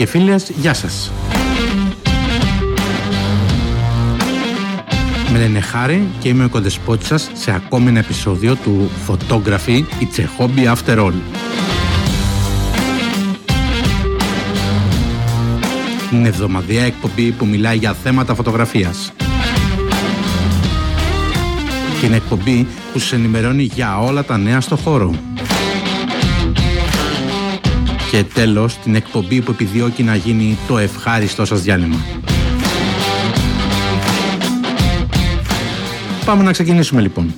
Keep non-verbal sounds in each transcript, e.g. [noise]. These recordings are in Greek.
και φίλες, γεια σας. Με λένε Χάρη και είμαι ο κοντεσπότης σας σε ακόμη ένα επεισόδιο του Photography It's a Hobby After All. Είναι εβδομαδιαία εκπομπή που μιλάει για θέματα φωτογραφίας. Την εκπομπή που σας ενημερώνει για όλα τα νέα στο χώρο. Και τέλος, την εκπομπή που επιδιώκει να γίνει το ευχάριστό σας διάλειμμα. Πάμε να ξεκινήσουμε λοιπόν.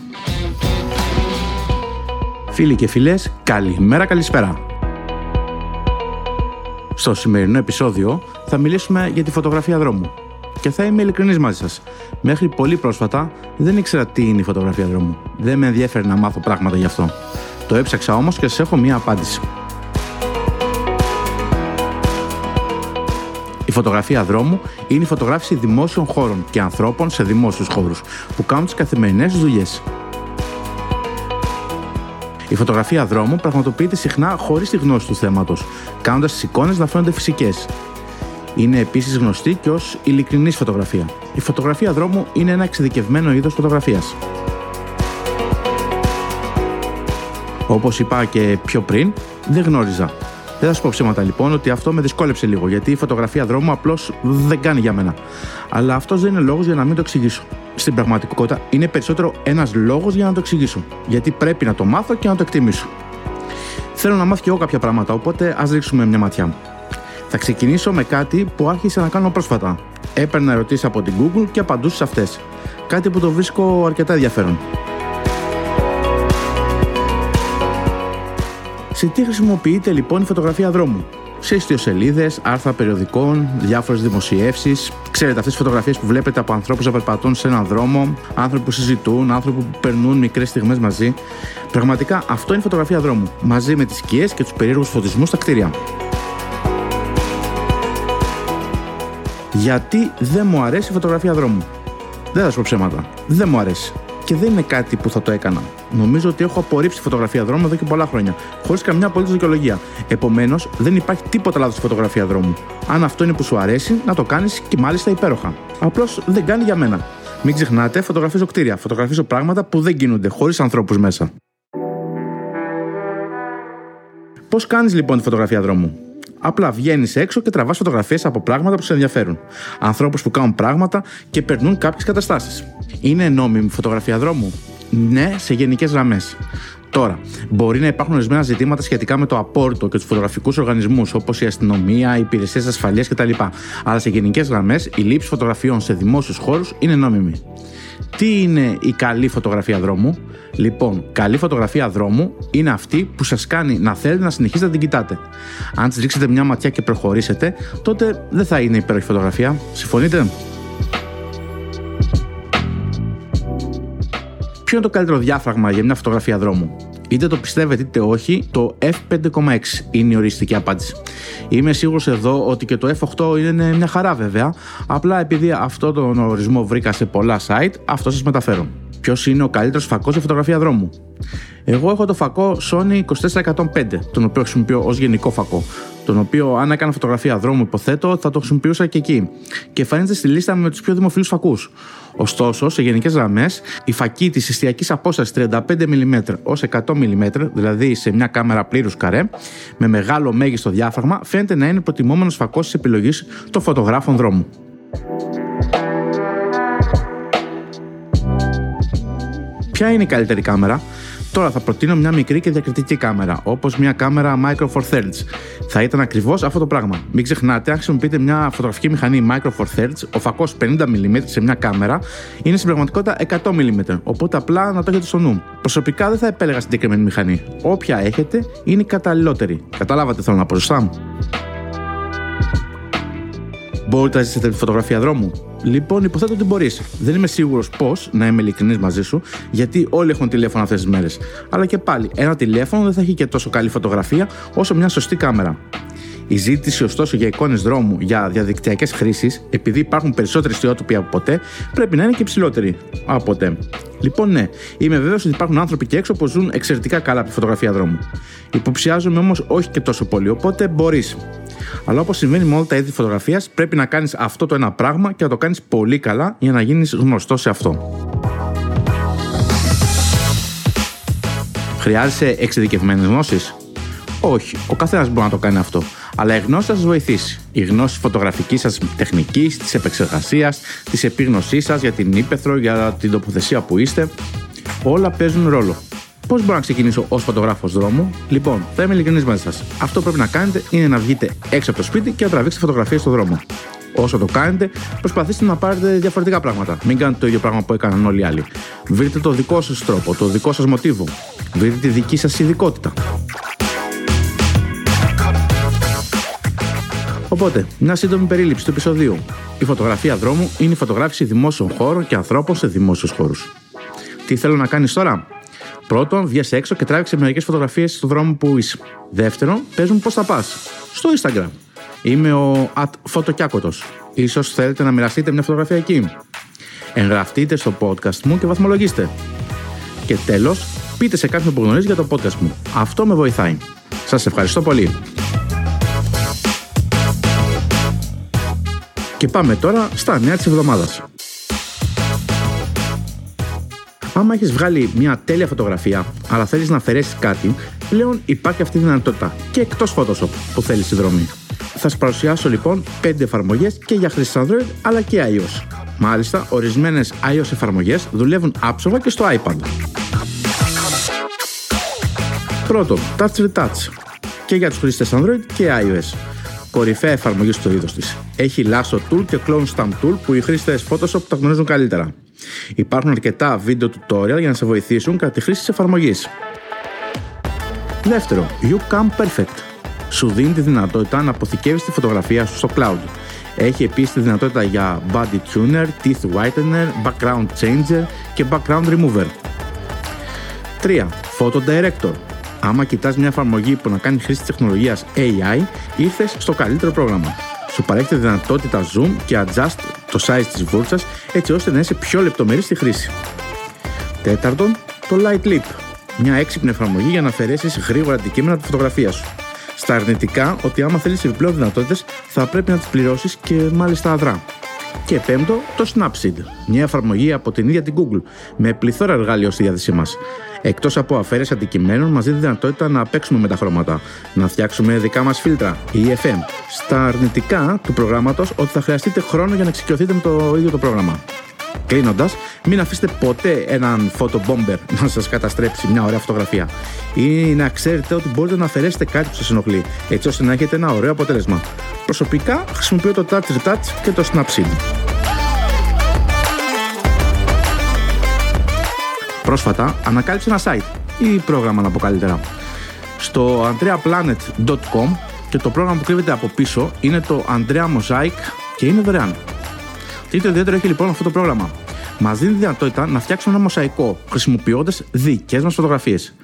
Φίλοι και φίλες, καλημέρα, καλησπέρα. Στο σημερινό επεισόδιο θα μιλήσουμε για τη φωτογραφία δρόμου. Και θα είμαι ειλικρινής μαζί σας. Μέχρι πολύ πρόσφατα δεν ήξερα τι είναι η φωτογραφία δρόμου. Δεν με ενδιαφέρει να μάθω πράγματα γι' αυτό. Το έψαξα όμως και σας έχω μία απάντηση. Η φωτογραφία δρόμου είναι η φωτογράφηση δημόσιων χώρων και ανθρώπων σε δημόσιους χώρους που κάνουν τις καθημερινές δουλειές. Η φωτογραφία δρόμου πραγματοποιείται συχνά χωρίς τη γνώση του θέματος, κάνοντας τις εικόνες να φαίνονται φυσικές. Είναι επίσης γνωστή και ως ειλικρινής φωτογραφία. Η φωτογραφία δρόμου είναι ένα εξειδικευμένο είδος φωτογραφίας. Όπως είπα και πιο πριν, δεν γνώριζα. Δεν θα σου πω ψέματα λοιπόν ότι αυτό με δυσκόλεψε λίγο γιατί η φωτογραφία δρόμου απλώς δεν κάνει για μένα. Αλλά αυτός δεν είναι λόγος για να μην το εξηγήσω. Στην πραγματικότητα είναι περισσότερο ένας λόγος για να το εξηγήσω. Γιατί πρέπει να το μάθω και να το εκτιμήσω. Θέλω να μάθω και εγώ κάποια πράγματα, οπότε ας ρίξουμε μια ματιά. Θα ξεκινήσω με κάτι που άρχισα να κάνω πρόσφατα. Έπαιρνα ερωτήσεις από την Google και απαντούσα σε αυτές. Κάτι που το βρίσκω αρκετά ενδιαφέρον. Σε τι χρησιμοποιείται λοιπόν η φωτογραφία δρόμου; Σε ιστιοσελίδε, άρθρα περιοδικών, διάφορες δημοσιεύσεις. Ξέρετε, αυτές τι φωτογραφίες που βλέπετε από ανθρώπους να περπατούν σε έναν δρόμο, άνθρωποι που συζητούν, άνθρωποι που περνούν μικρές στιγμές μαζί. Πραγματικά αυτό είναι φωτογραφία δρόμου. Μαζί με τις σκιές και τους περίεργους φωτισμούς στα κτίρια. Γιατί δεν μου αρέσει η φωτογραφία δρόμου; Δεν θα σου πω ψέματα. Δεν μου αρέσει και δεν είναι κάτι που θα το έκανα. Νομίζω ότι έχω απορρίψει φωτογραφία δρόμου εδώ και πολλά χρόνια, χωρίς καμιά απολύτως δικαιολογία. Επομένως, δεν υπάρχει τίποτα λάθος στη φωτογραφία δρόμου. Αν αυτό είναι που σου αρέσει, να το κάνεις και μάλιστα υπέροχα. Απλώς δεν κάνει για μένα. Μην ξεχνάτε, φωτογραφίζω κτίρια. Φωτογραφίζω πράγματα που δεν γίνονται χωρίς ανθρώπους μέσα. Πώς κάνεις λοιπόν τη φωτογραφία δρόμου; Απλά βγαίνεις έξω και τραβάς φωτογραφίες από πράγματα που σε ενδιαφέρουν. Ανθρώπους που κάνουν πράγματα και περνούν κάποιες καταστάσεις. Είναι νόμιμη φωτογραφία δρόμου; Ναι, σε γενικές γραμμές. Τώρα, μπορεί να υπάρχουν ορισμένα ζητήματα σχετικά με το απόρριτο και τους φωτογραφικούς οργανισμούς, όπως η αστυνομία, οι υπηρεσίες ασφαλείας κτλ. Αλλά σε γενικές γραμμές, η λήψη φωτογραφιών σε δημόσιους χώρους είναι νόμιμη. Τι είναι η καλή φωτογραφία δρόμου; Λοιπόν, καλή φωτογραφία δρόμου είναι αυτή που σας κάνει να θέλετε να συνεχίσετε να την κοιτάτε. Αν της ρίξετε μια ματιά και προχωρήσετε, τότε δεν θα είναι υπέροχη φωτογραφία. Συμφωνείτε; Ποιο είναι το καλύτερο διάφραγμα για μια φωτογραφία δρόμου; Είτε το πιστεύετε είτε όχι, το f5,6 είναι η οριστική απάντηση. Είμαι σίγουρος εδώ ότι και το f8 είναι μια χαρά βέβαια, απλά επειδή αυτό τον ορισμό βρήκα σε πολλά site, αυτό σας μεταφέρω. Ποιος είναι ο καλύτερος φακός για φωτογραφία δρόμου. Εγώ έχω το φακό Sony 2405, τον οποίο χρησιμοποιώ ως γενικό φακό. Τον οποίο, αν έκανα φωτογραφία δρόμου, υποθέτω, θα το χρησιμοποιούσα και εκεί. Και φαίνεται στη λίστα με τους πιο δημοφιλούς φακούς. Ωστόσο, σε γενικές γραμμές, η φακή της εστιακής απόστασης 35 mm ως 100 mm, δηλαδή σε μια κάμερα πλήρους καρέ, με μεγάλο μέγιστο διάφραγμα, φαίνεται να είναι προτιμόμενος φακός της επιλογής των φωτογράφων δρόμου. Ποια είναι η καλύτερη κάμερα, Τώρα θα προτείνω μια μικρή και διακριτική κάμερα, όπως μια κάμερα Micro Four Thirds. Θα ήταν ακριβώς αυτό το πράγμα. Μην ξεχνάτε, αν χρησιμοποιείτε μια φωτογραφική μηχανή Micro Four Thirds, ο φακός 50 mm σε μια κάμερα είναι στην πραγματικότητα 100 mm. Οπότε απλά να το έχετε στο νου. Προσωπικά δεν θα επέλεγα συγκεκριμένη μηχανή. Όποια έχετε είναι η καταλληλότερη. Καταλάβατε θέλω να πω, σωστά. Μπορείτε να ζήσετε τη φωτογραφία δρόμου. Λοιπόν, υποθέτω ότι μπορείς. Δεν είμαι σίγουρος πώς, να είμαι ειλικρινής μαζί σου, γιατί όλοι έχουν τηλέφωνο αυτές τις μέρες. Αλλά και πάλι, ένα τηλέφωνο δεν θα έχει και τόσο καλή φωτογραφία όσο μια σωστή κάμερα. Η ζήτηση ωστόσο για εικόνες δρόμου για διαδικτυακές χρήσεις, επειδή υπάρχουν περισσότεροι ιστιότοποι από ποτέ, πρέπει να είναι και υψηλότεροι από ποτέ. Λοιπόν, ναι, είμαι βέβαιος ότι υπάρχουν άνθρωποι και έξω που ζουν εξαιρετικά καλά από τη φωτογραφία δρόμου. Υποψιάζομαι όμως όχι και τόσο πολύ, οπότε μπορείς. Αλλά όπως συμβαίνει με όλα τα είδη φωτογραφίας, πρέπει να κάνεις αυτό το ένα πράγμα και να το κάνεις πολύ καλά για να γίνεις γνωστός σε αυτό. Χρειάζεσαι εξειδικευμένες γνώσεις; Όχι, ο καθένας μπορεί να το κάνει αυτό. Αλλά η γνώση θα σας βοηθήσει. Η γνώση φωτογραφικής σας τεχνικής, της επεξεργασίας, της επίγνωσής σας για την ύπεθρο, για την τοποθεσία που είστε. Όλα παίζουν ρόλο. Πώς μπορώ να ξεκινήσω ως φωτογράφος δρόμου; Λοιπόν, θα είμαι ειλικρινής μαζί σας. Αυτό που πρέπει να κάνετε είναι να βγείτε έξω από το σπίτι και να τραβήξετε φωτογραφίες στον δρόμο. Όσο το κάνετε, προσπαθήστε να πάρετε διαφορετικά πράγματα. Μην κάνετε το ίδιο πράγμα που έκαναν όλοι οι άλλοι. Βρείτε το δικό σας τρόπο, το δικό σας μοτίβο. Βρείτε τη δική σας ειδικότητα. Οπότε, μια σύντομη περίληψη του επεισοδίου. Η φωτογραφία δρόμου είναι η φωτογράφηση δημόσιων χώρων και ανθρώπων σε δημόσιους χώρους. Τι θέλω να κάνεις τώρα, Πρώτον, βγες έξω και τράβηξες μερικέ φωτογραφίες στον δρόμο που είσαι. Δεύτερον, παίζουν πώς θα πας. Στο Instagram. Είμαι ο Φωτοκιάκοτος. σω θέλετε να μοιραστείτε μια φωτογραφία εκεί. Εγγραφτείτε στο podcast μου και βαθμολογήστε. Και τέλος, πείτε σε κάποιον που γνωρίζει για το podcast μου. Αυτό με βοηθάει. Σας ευχαριστώ πολύ. Και πάμε τώρα στα νέα της εβδομάδας. Άμα έχεις βγάλει μια τέλεια φωτογραφία, αλλά θέλεις να αφαιρέσεις κάτι, πλέον υπάρχει αυτή η δυνατότητα και εκτός Photoshop που θέλεις συνδρομή. Θα σα παρουσιάσω λοιπόν 5 εφαρμογές και για χρήση Android αλλά και iOS. Μάλιστα, ορισμένες iOS εφαρμογές δουλεύουν άψογα και στο iPad. Πρώτον, Touch Retouch και για τους χρήστες Android και iOS. Κορυφαία εφαρμογή στο είδος της. Έχει Lasso Tool και Clone Stamp Tool που οι χρήστες Photoshop τα γνωρίζουν καλύτερα. Υπάρχουν αρκετά βίντεο tutorial για να σε βοηθήσουν κατά τη χρήση της εφαρμογής. Δεύτερο, YouCam Perfect. Σου δίνει τη δυνατότητα να αποθηκεύεις τη φωτογραφία σου στο cloud. Έχει επίσης τη δυνατότητα για body tuner, teeth whitener, background changer και background remover. 3. Photo Director. Άμα κοιτάς μια εφαρμογή που να κάνει χρήση της τεχνολογίας AI, ήρθες στο καλύτερο πρόγραμμα. Σου παρέχει τη δυνατότητα zoom και adjust το size της βούρτσας έτσι ώστε να είσαι πιο λεπτομερής στη χρήση. Τέταρτον, το Light Leap. Μια έξυπνη εφαρμογή για να αφαιρέσεις γρήγορα αντικείμενα από της φωτογραφίας σου. Στα αρνητικά, ότι άμα θέλεις επιπλέον δυνατότητες, θα πρέπει να τις πληρώσεις και μάλιστα αδρά. Και πέμπτο, το Snapseed, μια εφαρμογή από την ίδια την Google, με πληθώρα εργαλείων στη διάθεσή μας. Εκτός από αφαίρεση αντικειμένων, μας δίνει δυνατότητα να παίξουμε με τα χρώματα, να φτιάξουμε δικά μας φίλτρα, EFM. Στα αρνητικά του προγράμματος, ότι θα χρειαστείτε χρόνο για να εξοικειωθείτε με το ίδιο το πρόγραμμα. Κλείνοντας, μην αφήσετε ποτέ έναν photobomber [laughs] να σας καταστρέψει μια ωραία φωτογραφία. Ή να ξέρετε ότι μπορείτε να αφαιρέσετε κάτι που σας ενοχλεί, έτσι ώστε να έχετε ένα ωραίο αποτέλεσμα. Προσωπικά χρησιμοποιώ το Touch Retouch και το Snapseed. Πρόσφατα ανακάλυψε ένα site ή πρόγραμμα να πω καλύτερα. Στο andreaplanet.com και το πρόγραμμα που κρύβεται από πίσω είναι το Andrea Mosaic και είναι δωρεάν. Τι το ιδιαίτερο έχει λοιπόν αυτό το πρόγραμμα. Μας δίνει τη δυνατότητα να φτιάξουμε ένα μοσαϊκό χρησιμοποιώντας δικές μας φωτογραφίες.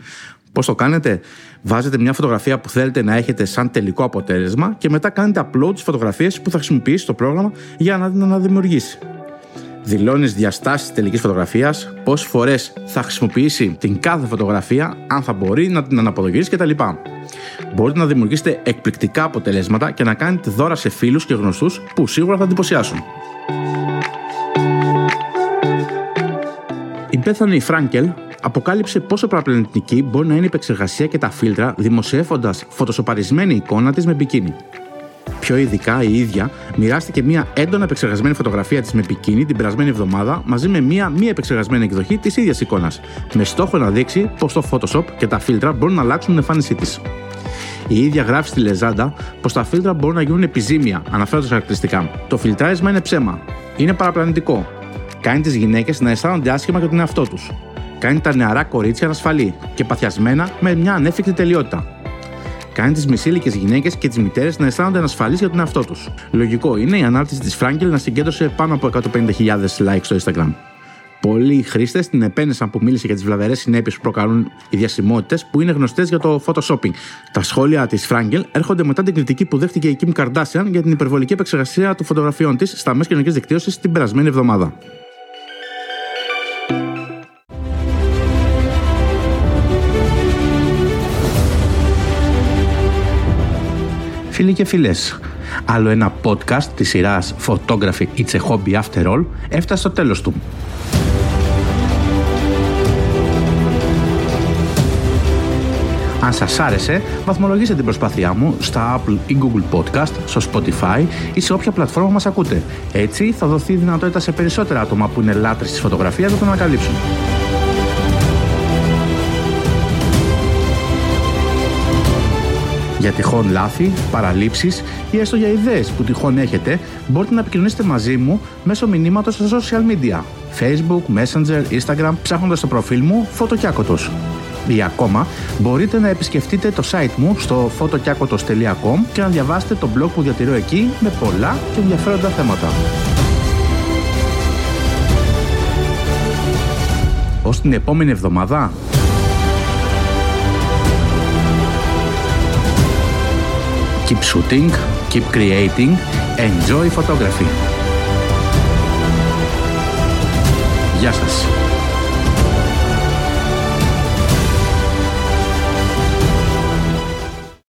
Πώς το κάνετε, βάζετε μια φωτογραφία που θέλετε να έχετε σαν τελικό αποτέλεσμα και μετά κάνετε upload τις φωτογραφίες που θα χρησιμοποιήσει το πρόγραμμα για να την αναδημιουργήσει δηλώνεις διαστάσεις τελικής φωτογραφίας, πόσες φορές θα χρησιμοποιήσει την κάθε φωτογραφία, αν θα μπορεί να την αναποδογυρίσει κτλ. Μπορείτε να δημιουργήσετε εκπληκτικά αποτελέσματα και να κάνετε δώρα σε φίλους και γνωστούς που σίγουρα θα εντυπωσιάσουν. Η Bethany Φράγκελ αποκάλυψε πόσο παραπλανητική μπορεί να είναι η επεξεργασία και τα φίλτρα δημοσιεύοντας φωτοσοπαρισμένη εικόνα της με μπικίνι. Πιο ειδικά η ίδια μοιράστηκε μια έντονα επεξεργασμένη φωτογραφία της με πικίνι την περασμένη εβδομάδα μαζί με μια μη επεξεργασμένη εκδοχή της ίδιας εικόνας, με στόχο να δείξει πως το Photoshop και τα φίλτρα μπορούν να αλλάξουν την εμφάνισή της. Η ίδια γράφει στη Λεζάντα πως τα φίλτρα μπορούν να γίνουν επιζήμια, αναφέροντας χαρακτηριστικά. Το φιλτράρισμα είναι ψέμα. Είναι παραπλανητικό. Κάνει τις γυναίκες να αισθάνονται άσχημα για τον εαυτό τους. Κάνει τα νεαρά κορίτσια ανασφαλή και παθιασμένα με μια ανέφικτη τελειότητα κάνει τις μεσήλικε γυναίκες και τις μητέρες να αισθάνονται ανασφαλείς για τον εαυτό τους. Λογικό είναι η ανάρτηση της Φράγκελ να συγκέντρωσε πάνω από 150.000 likes στο Instagram. Πολλοί χρήστες την επένεσαν που μίλησε για τις βλαβερές συνέπειες που προκαλούν οι διασημότητες που είναι γνωστές για το photoshopping. Τα σχόλια της Φράγκελ έρχονται μετά την κριτική που δέχτηκε η Kim Kardashian για την υπερβολική επεξεργασία των φωτογραφιών της στα μέσα κοινωνικής δικτύωσης την περασμένη εβδομάδα. Φίλοι και φίλες, άλλο ένα podcast της σειράς Photography It's a Hobby After All έφτασε στο τέλος του. Αν σας άρεσε, βαθμολογήστε την προσπάθειά μου στα Apple ή Google Podcast, στο Spotify ή σε όποια πλατφόρμα μας ακούτε. Έτσι θα δοθεί δυνατότητα σε περισσότερα άτομα που είναι λάτρες της φωτογραφίας να το ανακαλύψουν. Για τυχόν λάθη, παραλήψεις ή έστω για ιδέες που τυχόν έχετε, μπορείτε να επικοινωνήσετε μαζί μου μέσω μηνύματος στα social media. Facebook, Messenger, Instagram, ψάχνοντας το προφίλ μου Φωτοκιάκοτος. Ή ακόμα, μπορείτε να επισκεφτείτε το site μου στο fotokiakotos.com και να διαβάσετε το blog που διατηρώ εκεί με πολλά και ενδιαφέροντα θέματα. Ως την επόμενη εβδομάδα, Keep shooting, keep creating, enjoy photography. Γεια σας.